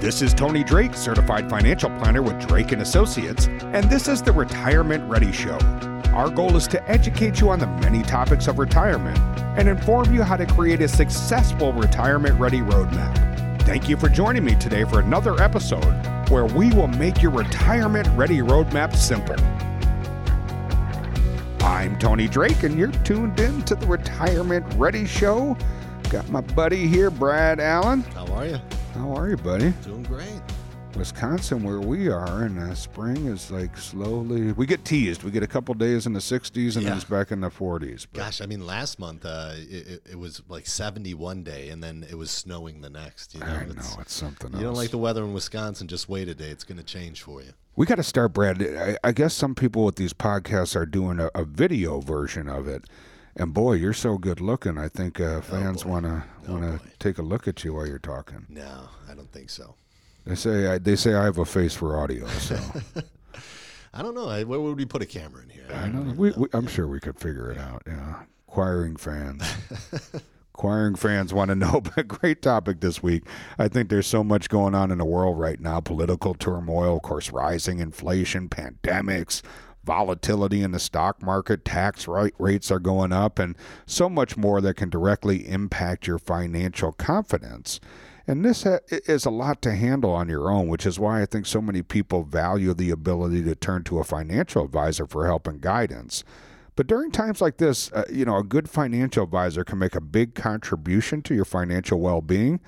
This is Tony Drake, certified financial planner with Drake and Associates, and this is the Retirement Ready Show. Our goal is to educate you on the many topics of retirement and inform you how to create a successful retirement ready roadmap. Thank you for joining me today for another episode where we will make your retirement ready roadmap simple. I'm Tony Drake, and you're tuned in to the Retirement Ready Show. Got my buddy here, Brad Allen. How are you? How are you, buddy? Doing great. Wisconsin, where we are, and uh, spring is like slowly. We get teased. We get a couple days in the 60s, and Yeah. then it's back in the 40s. But Gosh, I mean, last month uh, it, it- was like 71 day, and then it was snowing the next. You know, I It's- know it's something You else. don't like the weather in Wisconsin? Just wait a day; it's going to change for you. we got to start, Brad. I, I guess some people with these podcasts are doing a, a video version of it. And boy, you're so good looking. I think uh, fans boy. want to Oh, want to take a look at you while you're talking. No, I don't think so. They say I, they say I have a face for audio, so I don't know. I, where would we put a camera in here? I know. We, we, I'm sure we could figure it out. Yeah, acquiring fans. Acquiring fans want to know, but great topic this week. I think there's so much going on in the world right now political turmoil, of course, rising inflation, pandemics, volatility in the stock market, tax rate rates are going up, and so much more that can directly impact your financial confidence. And this is a lot to handle on your own, which is why I think so many people value the ability to turn to a financial advisor for help and guidance. But during times like this, uh, you know, a good financial advisor can make a big contribution to your financial well being,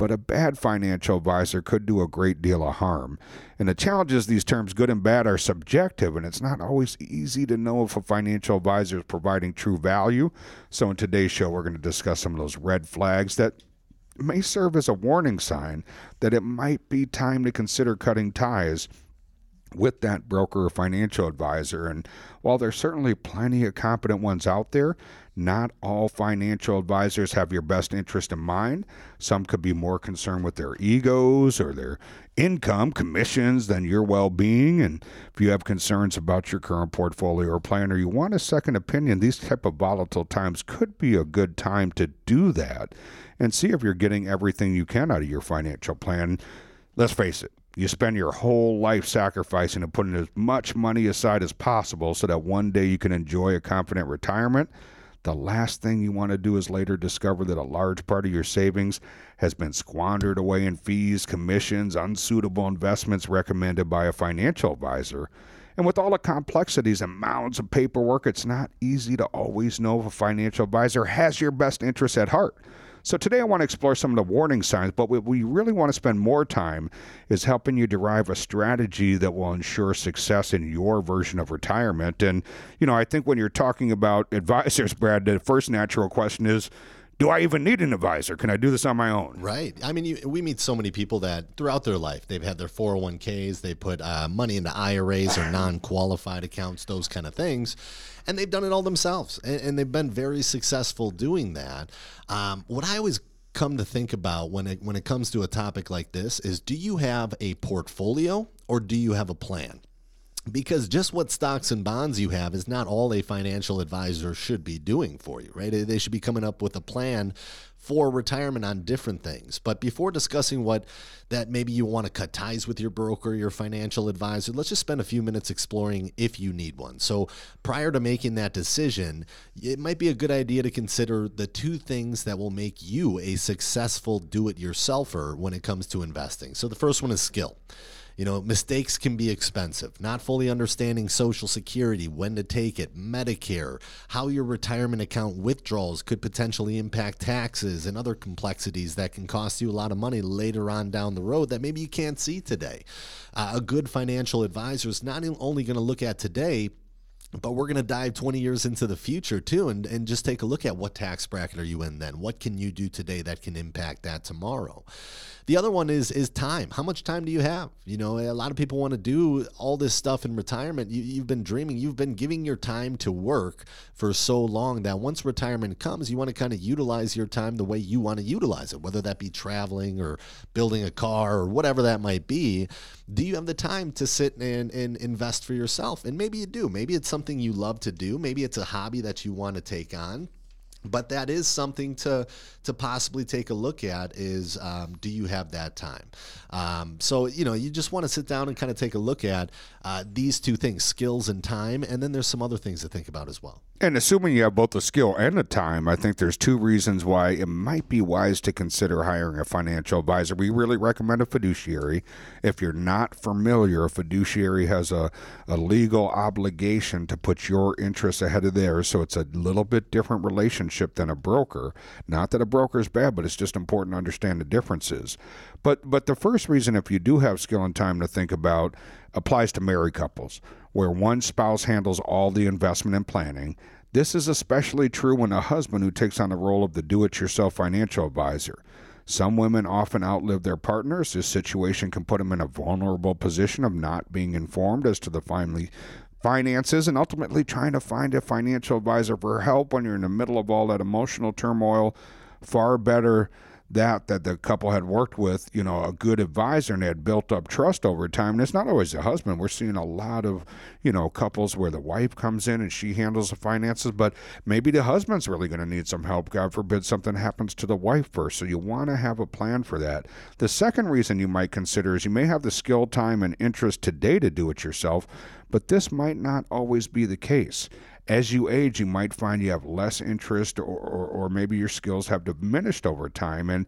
but a bad financial advisor could do a great deal of harm. And the challenge is these terms good and bad are subjective, and it's not always easy to know if a financial advisor is providing true value. So, in today's show, we're going to discuss some of those red flags that may serve as a warning sign that it might be time to consider cutting ties with that broker or financial advisor. And while there's certainly plenty of competent ones out there, not all financial advisors have your best interest in mind. Some could be more concerned with their egos or their income, commissions than your well being. And if you have concerns about your current portfolio or plan or you want a second opinion, these type of volatile times could be a good time to do that and see if you're getting everything you can out of your financial plan. Let's face it, you spend your whole life sacrificing and putting as much money aside as possible so that one day you can enjoy a confident retirement. The last thing you want to do is later discover that a large part of your savings has been squandered away in fees, commissions, unsuitable investments recommended by a financial advisor. And with all the complexities and mounds of paperwork, it's not easy to always know if a financial advisor has your best interests at heart. So today I want to explore some of the warning signs, but what we really want to spend more time is helping you derive a strategy that will ensure success in your version of retirement. And, you know, I think when you're talking about advisors, Brad, the first natural question is, do I even need an advisor? Can I do this on my own? Right. I mean, you, we meet so many people that throughout their life they've had their 401ks, they put uh, money into IRAs or non-qualified accounts, those kind of things, and they've done it all themselves, and, and they've been very successful doing that. Um, what I always come to think about when it when it comes to a topic like this is, do you have a portfolio or do you have a plan? Because just what stocks and bonds you have is not all a financial advisor should be doing for you, right? They should be coming up with a plan for retirement on different things. But before discussing what that maybe you want to cut ties with your broker, your financial advisor, let's just spend a few minutes exploring if you need one. So, prior to making that decision, it might be a good idea to consider the two things that will make you a successful do it yourselfer when it comes to investing. So, the first one is skill. You know, mistakes can be expensive. Not fully understanding Social Security, when to take it, Medicare, how your retirement account withdrawals could potentially impact taxes and other complexities that can cost you a lot of money later on down the road that maybe you can't see today. Uh, a good financial advisor is not only going to look at today, but we're going to dive 20 years into the future too and, and just take a look at what tax bracket are you in then what can you do today that can impact that tomorrow the other one is is time. How much time do you have? You know a lot of people want to do all this stuff in retirement. You, you've been dreaming. You've been giving your time to work for so long that once retirement comes you want to kind of utilize your time the way you want to utilize it whether that be traveling or building a car or whatever that might be. Do you have the time to sit and, and invest for yourself? And maybe you do. Maybe it's something you love to do. Maybe it's a hobby that you want to take on but that is something to to possibly take a look at is um, do you have that time? Um, so you know you just want to sit down and kind of take a look at uh, these two things skills and time and then there's some other things to think about as well and assuming you have both the skill and the time, I think there's two reasons why it might be wise to consider hiring a financial advisor. We really recommend a fiduciary. If you're not familiar, a fiduciary has a, a legal obligation to put your interests ahead of theirs. So it's a little bit different relationship than a broker. Not that a broker is bad, but it's just important to understand the differences. But but the first reason, if you do have skill and time to think about, applies to married couples where one spouse handles all the investment and planning. This is especially true when a husband who takes on the role of the do it yourself financial advisor. Some women often outlive their partners. This situation can put them in a vulnerable position of not being informed as to the family finances and ultimately trying to find a financial advisor for help when you're in the middle of all that emotional turmoil. Far better that that the couple had worked with, you know, a good advisor and had built up trust over time. And it's not always the husband. We're seeing a lot of, you know, couples where the wife comes in and she handles the finances, but maybe the husband's really going to need some help. God forbid something happens to the wife first. So you want to have a plan for that. The second reason you might consider is you may have the skill, time, and interest today to do it yourself, but this might not always be the case as you age, you might find you have less interest or, or, or, maybe your skills have diminished over time. And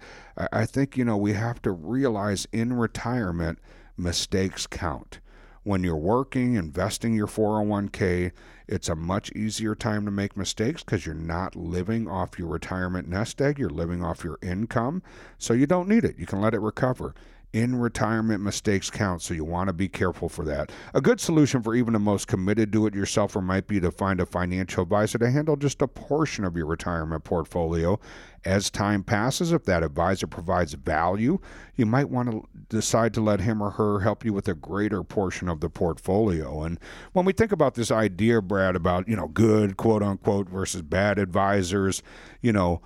I think, you know, we have to realize in retirement, mistakes count. When you're working, investing your 401k, it's a much easier time to make mistakes because you're not living off your retirement nest egg. You're living off your income. So you don't need it. You can let it recover in retirement mistakes count, so you want to be careful for that. A good solution for even the most committed do it yourselfer might be to find a financial advisor to handle just a portion of your retirement portfolio. As time passes, if that advisor provides value, you might want to decide to let him or her help you with a greater portion of the portfolio. And when we think about this idea, Brad, about, you know, good quote unquote versus bad advisors, you know,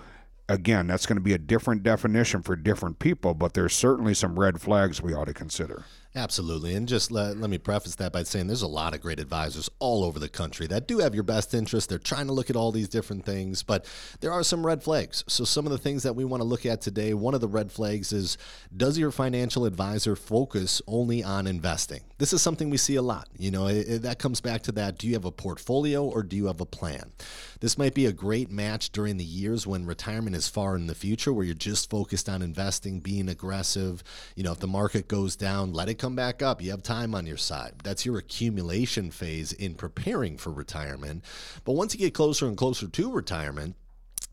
again, that's going to be a different definition for different people, but there's certainly some red flags we ought to consider. Absolutely. And just let, let me preface that by saying there's a lot of great advisors all over the country that do have your best interest. They're trying to look at all these different things, but there are some red flags. So, some of the things that we want to look at today, one of the red flags is does your financial advisor focus only on investing? This is something we see a lot. You know, it, it, that comes back to that do you have a portfolio or do you have a plan? This might be a great match during the years when retirement is far in the future, where you're just focused on investing, being aggressive. You know, if the market goes down, let it come back up. You have time on your side. That's your accumulation phase in preparing for retirement. But once you get closer and closer to retirement,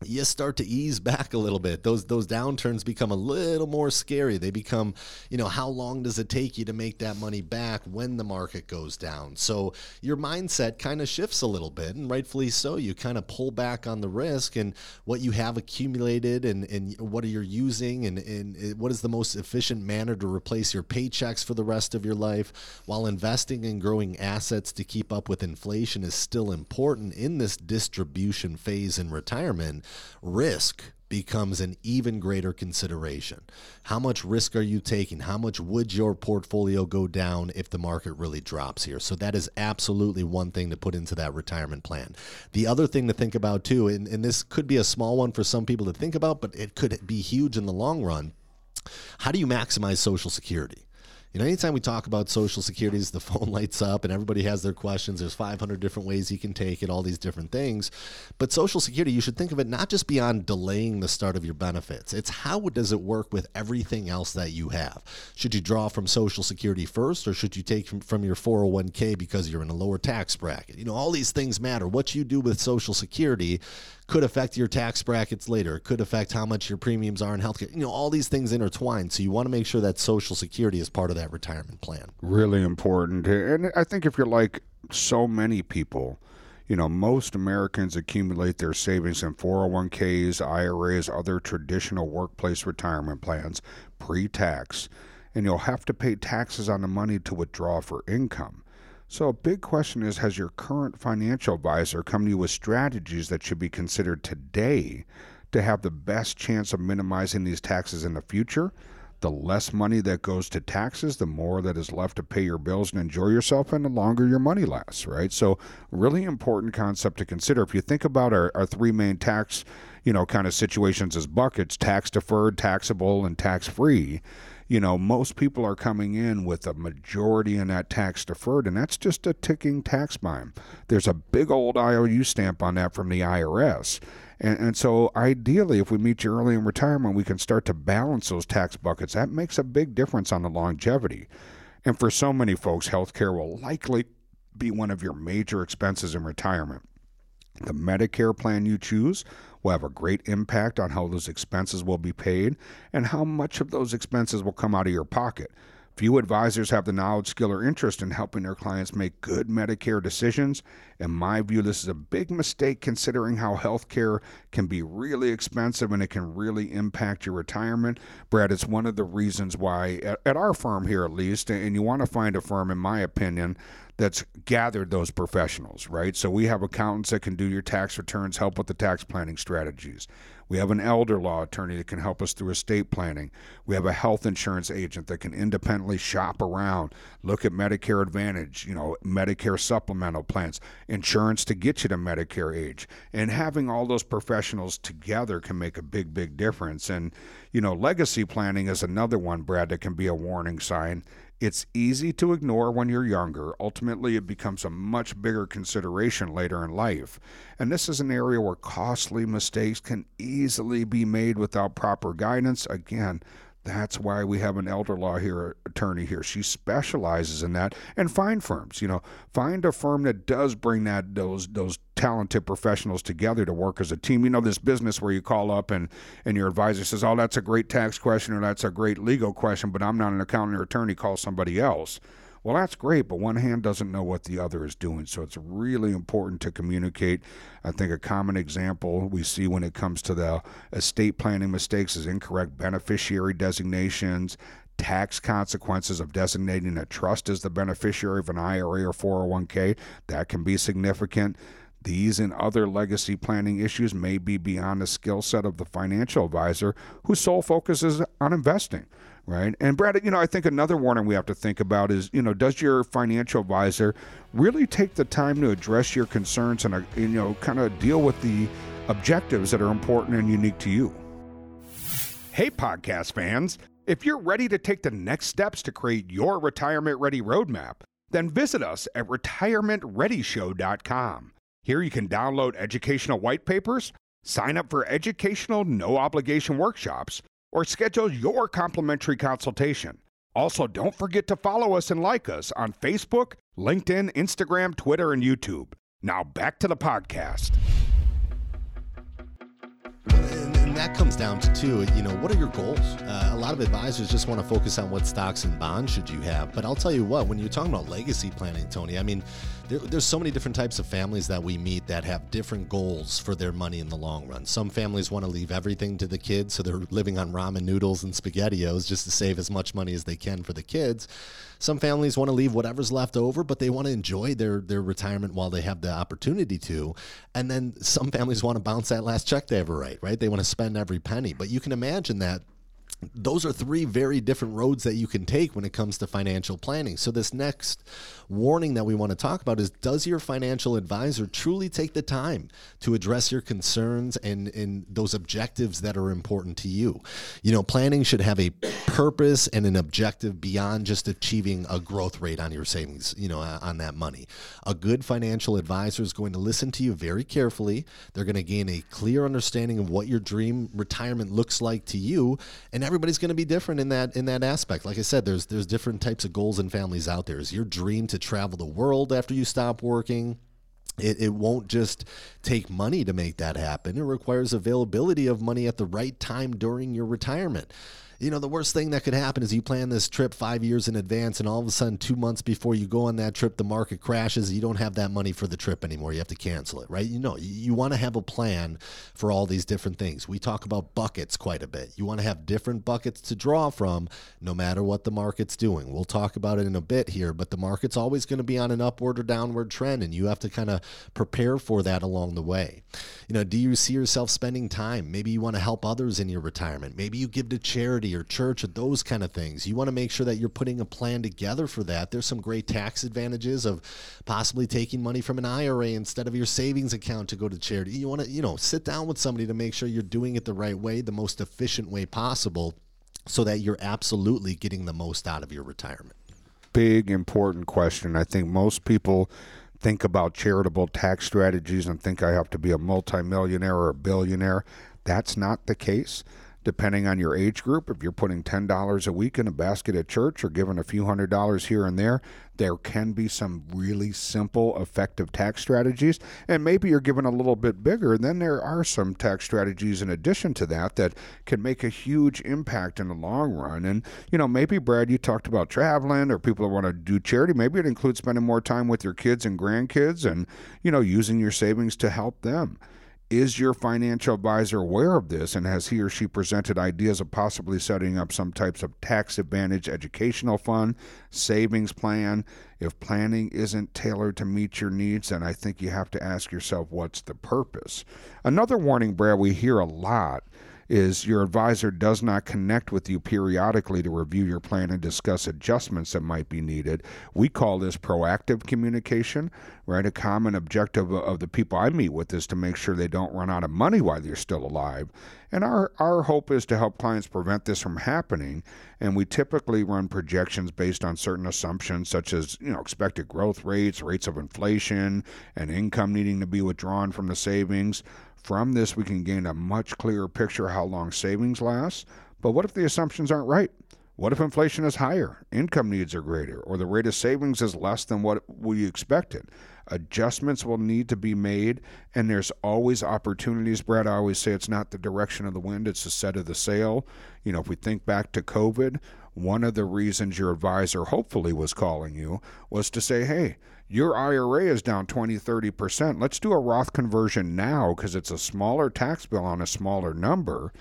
you start to ease back a little bit. Those those downturns become a little more scary. They become, you know, how long does it take you to make that money back when the market goes down? So your mindset kind of shifts a little bit, and rightfully so. You kind of pull back on the risk and what you have accumulated and, and what are you using and, and what is the most efficient manner to replace your paychecks for the rest of your life while investing and growing assets to keep up with inflation is still important in this distribution phase in retirement risk becomes an even greater consideration. How much risk are you taking? How much would your portfolio go down if the market really drops here? So, that is absolutely one thing to put into that retirement plan. The other thing to think about, too, and, and this could be a small one for some people to think about, but it could be huge in the long run. How do you maximize Social Security? You know, anytime we talk about social securities, the phone lights up and everybody has their questions. There's 500 different ways you can take it, all these different things. But social security, you should think of it not just beyond delaying the start of your benefits. It's how does it work with everything else that you have? Should you draw from social security first or should you take from, from your 401k because you're in a lower tax bracket? You know, all these things matter. What you do with social security could affect your tax brackets later. It could affect how much your premiums are in healthcare. You know, all these things intertwine. So you want to make sure that Social Security is part of that retirement plan. Really important. And I think if you're like so many people, you know, most Americans accumulate their savings in 401ks, IRAs, other traditional workplace retirement plans pre tax. And you'll have to pay taxes on the money to withdraw for income. So, a big question is Has your current financial advisor come to you with strategies that should be considered today to have the best chance of minimizing these taxes in the future? the less money that goes to taxes, the more that is left to pay your bills and enjoy yourself, and the longer your money lasts, right? So, really important concept to consider. If you think about our, our three main tax, you know, kind of situations as buckets tax deferred, taxable, and tax free you know, most people are coming in with a majority in that tax deferred, and that's just a ticking tax bomb. There's a big old IOU stamp on that from the IRS. And, and so, ideally, if we meet you early in retirement, we can start to balance those tax buckets. That makes a big difference on the longevity. And for so many folks, healthcare will likely be one of your major expenses in retirement. The Medicare plan you choose will have a great impact on how those expenses will be paid and how much of those expenses will come out of your pocket. Few advisors have the knowledge, skill, or interest in helping their clients make good Medicare decisions. In my view, this is a big mistake considering how healthcare can be really expensive and it can really impact your retirement. Brad, it's one of the reasons why, at, at our firm here at least, and you want to find a firm, in my opinion, that's gathered those professionals, right? So we have accountants that can do your tax returns, help with the tax planning strategies. We have an elder law attorney that can help us through estate planning. We have a health insurance agent that can independently shop around, look at Medicare Advantage, you know, Medicare supplemental plans, insurance to get you to Medicare age. And having all those professionals together can make a big, big difference. And, you know, legacy planning is another one, Brad, that can be a warning sign. It's easy to ignore when you're younger. Ultimately, it becomes a much bigger consideration later in life. And this is an area where costly mistakes can easily be made without proper guidance. Again, that's why we have an elder law here attorney here. She specializes in that. And find firms, you know, find a firm that does bring that those those talented professionals together to work as a team. You know, this business where you call up and and your advisor says, "Oh, that's a great tax question or that's a great legal question, but I'm not an accountant or attorney. Call somebody else." Well, that's great, but one hand doesn't know what the other is doing. So it's really important to communicate. I think a common example we see when it comes to the estate planning mistakes is incorrect beneficiary designations, tax consequences of designating a trust as the beneficiary of an IRA or 401k. That can be significant. These and other legacy planning issues may be beyond the skill set of the financial advisor whose sole focus is on investing right? And Brad, you know, I think another warning we have to think about is, you know, does your financial advisor really take the time to address your concerns and, uh, you know, kind of deal with the objectives that are important and unique to you? Hey, podcast fans, if you're ready to take the next steps to create your retirement ready roadmap, then visit us at retirementreadyshow.com. Here you can download educational white papers, sign up for educational no obligation workshops, or schedule your complimentary consultation. Also, don't forget to follow us and like us on Facebook, LinkedIn, Instagram, Twitter, and YouTube. Now back to the podcast. That comes down to too, you know, what are your goals? Uh, a lot of advisors just want to focus on what stocks and bonds should you have. But I'll tell you what, when you're talking about legacy planning, Tony, I mean, there, there's so many different types of families that we meet that have different goals for their money in the long run. Some families want to leave everything to the kids, so they're living on ramen noodles and spaghettios just to save as much money as they can for the kids. Some families want to leave whatever's left over, but they want to enjoy their their retirement while they have the opportunity to. And then some families want to bounce that last check they ever write, right? They want to spend every penny. But you can imagine that those are three very different roads that you can take when it comes to financial planning. So, this next warning that we want to talk about is Does your financial advisor truly take the time to address your concerns and, and those objectives that are important to you? You know, planning should have a purpose and an objective beyond just achieving a growth rate on your savings, you know, uh, on that money. A good financial advisor is going to listen to you very carefully. They're going to gain a clear understanding of what your dream retirement looks like to you. And everybody's going to be different in that in that aspect. Like I said, there's there's different types of goals and families out there. Is your dream to travel the world after you stop working? It, it won't just take money to make that happen. It requires availability of money at the right time during your retirement you know, the worst thing that could happen is you plan this trip five years in advance, and all of a sudden, two months before you go on that trip, the market crashes. You don't have that money for the trip anymore. You have to cancel it, right? You know, you, want to have a plan for all these different things. We talk about buckets quite a bit. You want to have different buckets to draw from no matter what the market's doing. We'll talk about it in a bit here, but the market's always going to be on an upward or downward trend, and you have to kind of prepare for that along the way. You know, do you see yourself spending time? Maybe you want to help others in your retirement. Maybe you give to charity or church or those kind of things. You want to make sure that you're putting a plan together for that. There's some great tax advantages of possibly taking money from an IRA instead of your savings account to go to charity. You want to, you know, sit down with somebody to make sure you're doing it the right way, the most efficient way possible so that you're absolutely getting the most out of your retirement. Big important question. I think most people think about charitable tax strategies and think I have to be a multimillionaire or a billionaire. That's not the case depending on your age group. If you're putting $10 a week in a basket at church or giving a few hundred dollars here and there, there can be some really simple, effective tax strategies. And maybe you're giving a little bit bigger, then there are some tax strategies in addition to that that can make a huge impact in the long run. And, you know, maybe, Brad, you talked about traveling or people that want to do charity. Maybe it includes spending more time with your kids and grandkids and, you know, using your savings to help them. Is your financial advisor aware of this and has he or she presented ideas of possibly setting up some types of tax advantage educational fund, savings plan? If planning isn't tailored to meet your needs, then I think you have to ask yourself what's the purpose. Another warning, Brad, we hear a lot is your advisor does not connect with you periodically to review your plan and discuss adjustments that might be needed. We call this proactive communication, right? A common objective of the people I meet with is to make sure they don't run out of money while they're still alive. And our, our hope is to help clients prevent this from happening. And we typically run projections based on certain assumptions, such as you know expected growth rates, rates of inflation, and income needing to be withdrawn from the savings. From this, we can gain a much clearer picture how long savings last. But what if the assumptions aren't right? What if inflation is higher, income needs are greater, or the rate of savings is less than what we expected? Adjustments will need to be made, and there's always opportunities. Brad, I always say it's not the direction of the wind, it's the set of the sail. You know, if we think back to COVID, one of the reasons your advisor hopefully was calling you was to say, hey, your IRA is down 20, 30%. Let's do a Roth conversion now because it's a smaller tax bill on a smaller number.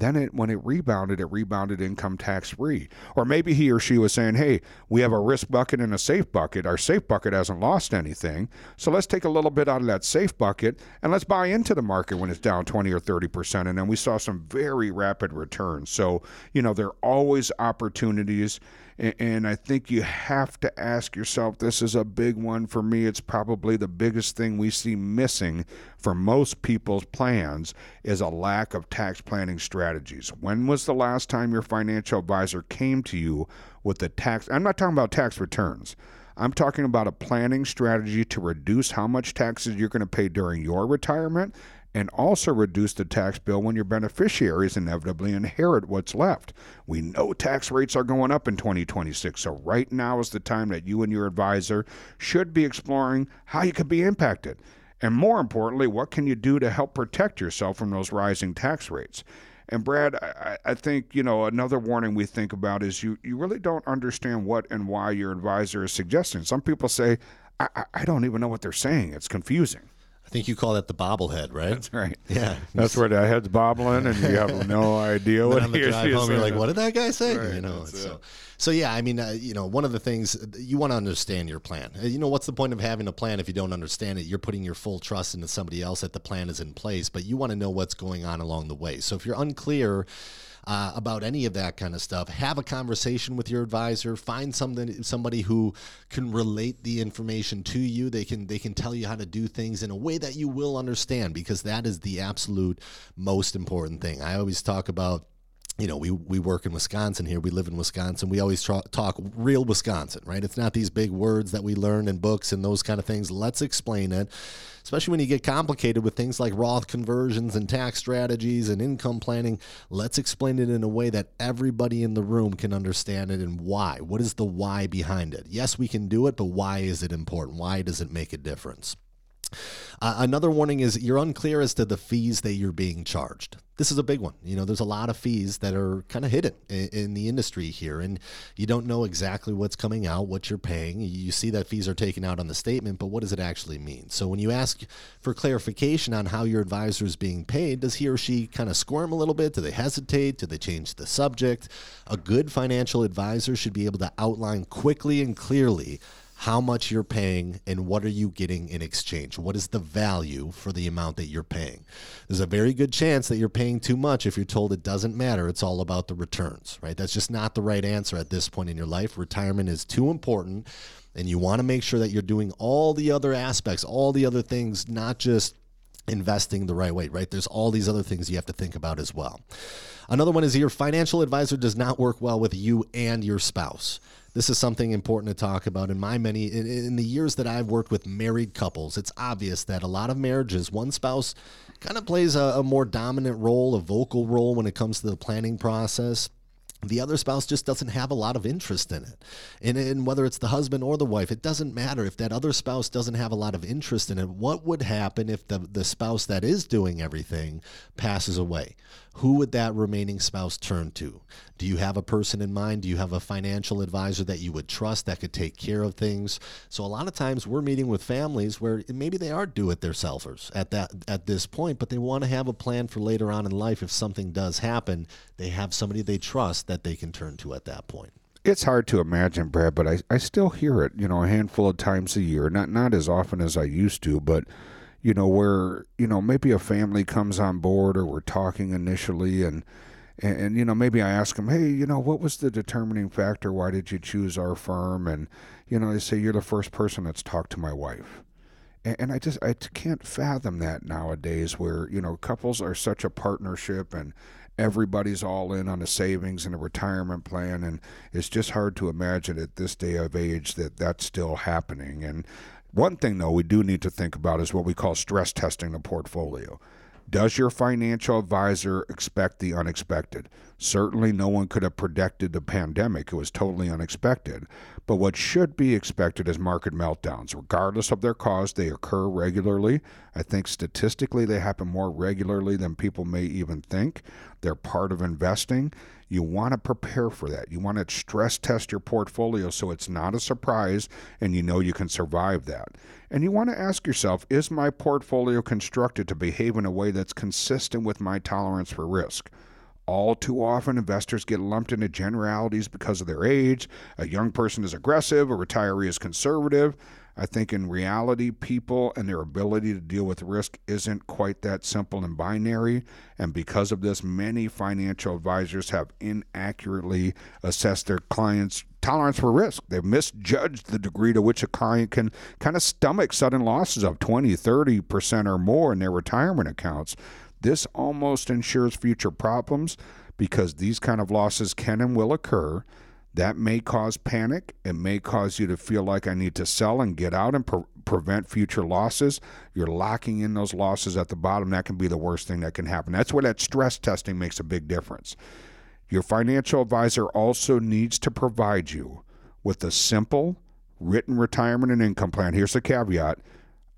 Then it, when it rebounded, it rebounded income tax free. Or maybe he or she was saying, hey, we have a risk bucket and a safe bucket. Our safe bucket hasn't lost anything. So let's take a little bit out of that safe bucket and let's buy into the market when it's down 20 or 30%. And then we saw some very rapid returns. So, you know, there are always opportunities. And I think you have to ask yourself this is a big one for me. It's probably the biggest thing we see missing for most people's plans is a lack of tax planning strategies. When was the last time your financial advisor came to you with the tax? I'm not talking about tax returns. I'm talking about a planning strategy to reduce how much taxes you're going to pay during your retirement and also reduce the tax bill when your beneficiaries inevitably inherit what's left. We know tax rates are going up in 2026, so right now is the time that you and your advisor should be exploring how you could be impacted. And more importantly, what can you do to help protect yourself from those rising tax rates? And Brad, I, I, think you know another warning we think about is you you really don't understand what and why your advisor is suggesting. Some people say, I, I don't even know what they're saying. It's confusing. I think you call that the bobblehead, right? That's right. Yeah, that's where the head's bobbling, and you have no idea what on the drive home, you're like, "What did that guy say?" Right, you know. So, so yeah, I mean, uh, you know, one of the things you want to understand your plan. Uh, you know, what's the point of having a plan if you don't understand it? You're putting your full trust into somebody else that the plan is in place, but you want to know what's going on along the way. So if you're unclear uh, about any of that kind of stuff, have a conversation with your advisor. Find something somebody who can relate the information to you. They can they can tell you how to do things in a way that you will understand because that is the absolute most important thing. I always talk about you know, we, we work in Wisconsin here. We live in Wisconsin. We always tra- talk real Wisconsin, right? It's not these big words that we learn in books and those kind of things. Let's explain it, especially when you get complicated with things like Roth conversions and tax strategies and income planning. Let's explain it in a way that everybody in the room can understand it and why. What is the why behind it? Yes, we can do it, but why is it important? Why does it make a difference? Uh, another warning is you're unclear as to the fees that you're being charged. This is a big one. You know, there's a lot of fees that are kind of hidden in, in, the industry here, and you don't know exactly what's coming out, what you're paying. You see that fees are taken out on the statement, but what does it actually mean? So when you ask for clarification on how your advisor is being paid, does he or she kind of squirm a little bit? Do they hesitate? Do they change the subject? A good financial advisor should be able to outline quickly and clearly how much you're paying and what are you getting in exchange? What is the value for the amount that you're paying? There's a very good chance that you're paying too much if you're told it doesn't matter. It's all about the returns, right? That's just not the right answer at this point in your life. Retirement is too important and you want to make sure that you're doing all the other aspects, all the other things, not just investing the right way, right? There's all these other things you have to think about as well. Another one is your financial advisor does not work well with you and your spouse. This is something important to talk about. In my many, in, in the years that I've worked with married couples, it's obvious that a lot of marriages, one spouse kind of plays a, a more dominant role, a vocal role when it comes to the planning process the other spouse just doesn't have a lot of interest in it. And, and, whether it's the husband or the wife, it doesn't matter if that other spouse doesn't have a lot of interest in it. What would happen if the, the spouse that is doing everything passes away? Who would that remaining spouse turn to? Do you have a person in mind? Do you have a financial advisor that you would trust that could take care of things? So a lot of times we're meeting with families where maybe they are do it themselves at that at this point, but they want to have a plan for later on in life if something does happen, they have somebody they trust that they can turn to at that point. It's hard to imagine, Brad, but I, I still hear it, you know, a handful of times a year. Not not as often as I used to, but you know, where, you know, maybe a family comes on board or we're talking initially and, and, and, you know, maybe I ask them, hey, you know, what was the determining factor? Why did you choose our firm? And, you know, they say, you're the first person that's talked to my wife. And, and I just, I can't fathom that nowadays where, you know, couples are such a partnership and, everybody's all in on a savings and a retirement plan and it's just hard to imagine at this day of age that that's still happening and one thing, though, we do need to think about is what we call stress testing the portfolio. Does your financial advisor expect the unexpected? Certainly, no one could have predicted the pandemic. It was totally unexpected. But what should be expected is market meltdowns. Regardless of their cause, they occur regularly. I think statistically, they happen more regularly than people may even think. They're part of investing. You want to prepare for that. You want to stress test your portfolio so it's not a surprise and you know you can survive that. And you want to ask yourself is my portfolio constructed to behave in a way that's consistent with my tolerance for risk? All too often, investors get lumped into generalities because of their age. A young person is aggressive, a retiree is conservative. I think in reality, people and their ability to deal with risk isn't quite that simple and binary. And because of this, many financial advisors have inaccurately assessed their clients' tolerance for risk. They've misjudged the degree to which a client can kind of stomach sudden losses of 20, 30% or more in their retirement accounts. This almost ensures future problems because these kind of losses can and will occur that may cause panic. It may cause you to feel like I need to sell and get out and pre- prevent future losses. You're locking in those losses at the bottom. That can be the worst thing that can happen. That's where that stress testing makes a big difference. Your financial advisor also needs to provide you with a simple written retirement and income plan. Here's the caveat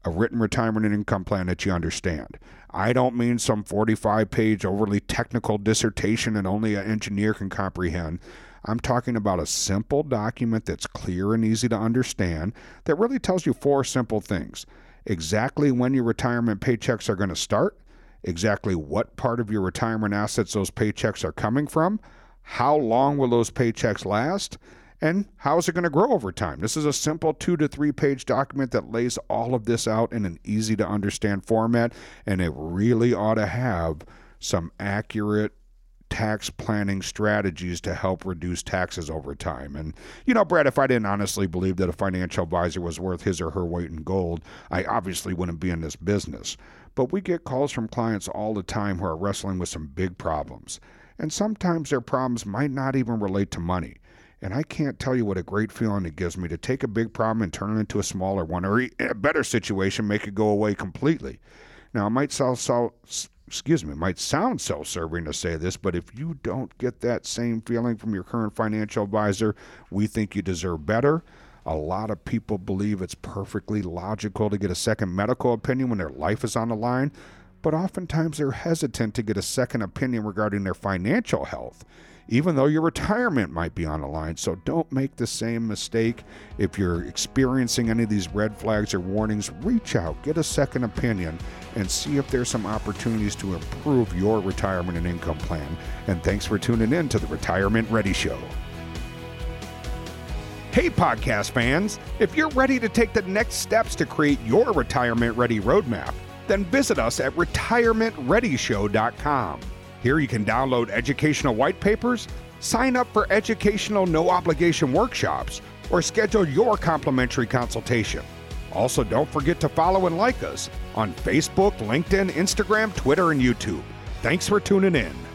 a written retirement and income plan that you understand. I don't mean some 45 page overly technical dissertation that only an engineer can comprehend. I'm talking about a simple document that's clear and easy to understand that really tells you four simple things exactly when your retirement paychecks are going to start, exactly what part of your retirement assets those paychecks are coming from, how long will those paychecks last, and how is it going to grow over time. This is a simple two to three page document that lays all of this out in an easy to understand format, and it really ought to have some accurate tax planning strategies to help reduce taxes over time. And, you know, Brad, if I didn't honestly believe that a financial advisor was worth his or her weight in gold, I obviously wouldn't be in this business. But we get calls from clients all the time who are wrestling with some big problems. And sometimes their problems might not even relate to money. And I can't tell you what a great feeling it gives me to take a big problem and turn it into a smaller one, or a better situation, make it go away completely. Now, it might sound so, excuse me, might sound self serving to say this, but if you don't get that same feeling from your current financial advisor, we think you deserve better. A lot of people believe it's perfectly logical to get a second medical opinion when their life is on the line, but oftentimes they're hesitant to get a second opinion regarding their financial health even though your retirement might be on the line. So don't make the same mistake. If you're experiencing any of these red flags or warnings, reach out, get a second opinion, and see if there's some opportunities to improve your retirement and income plan. And thanks for tuning in to the Retirement Ready Show. Hey, podcast fans, if you're ready to take the next steps to create your retirement ready roadmap, then visit us at retirementreadyshow.com. Here you can download educational white papers, sign up for educational no obligation workshops, or schedule your complimentary consultation. Also, don't forget to follow and like us on Facebook, LinkedIn, Instagram, Twitter, and YouTube. Thanks for tuning in.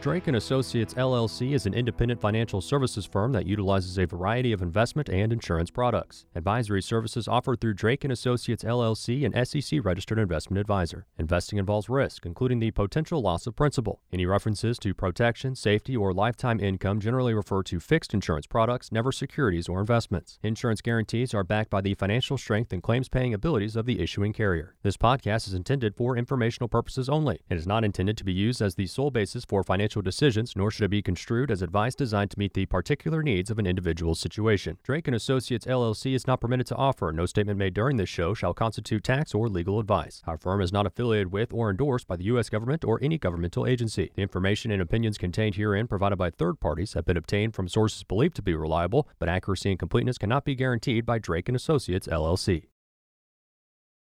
Drake and Associates LLC is an independent financial services firm that utilizes a variety of investment and insurance products. Advisory services offered through Drake and Associates LLC, an SEC registered investment advisor. Investing involves risk, including the potential loss of principal. Any references to protection, safety, or lifetime income generally refer to fixed insurance products, never securities or investments. Insurance guarantees are backed by the financial strength and claims paying abilities of the issuing carrier. This podcast is intended for informational purposes only. It is not intended to be used as the sole basis for financial financial decisions, nor should it be construed as advice designed to meet the particular needs of an individual's situation. Drake and Associates LLC is not permitted to offer. No statement made during this show shall constitute tax or legal advice. Our firm is not affiliated with or endorsed by the U.S. government or any governmental agency. The information and opinions contained herein provided by third parties have been obtained from sources believed to be reliable, but accuracy and completeness cannot be guaranteed by Drake and Associates LLC.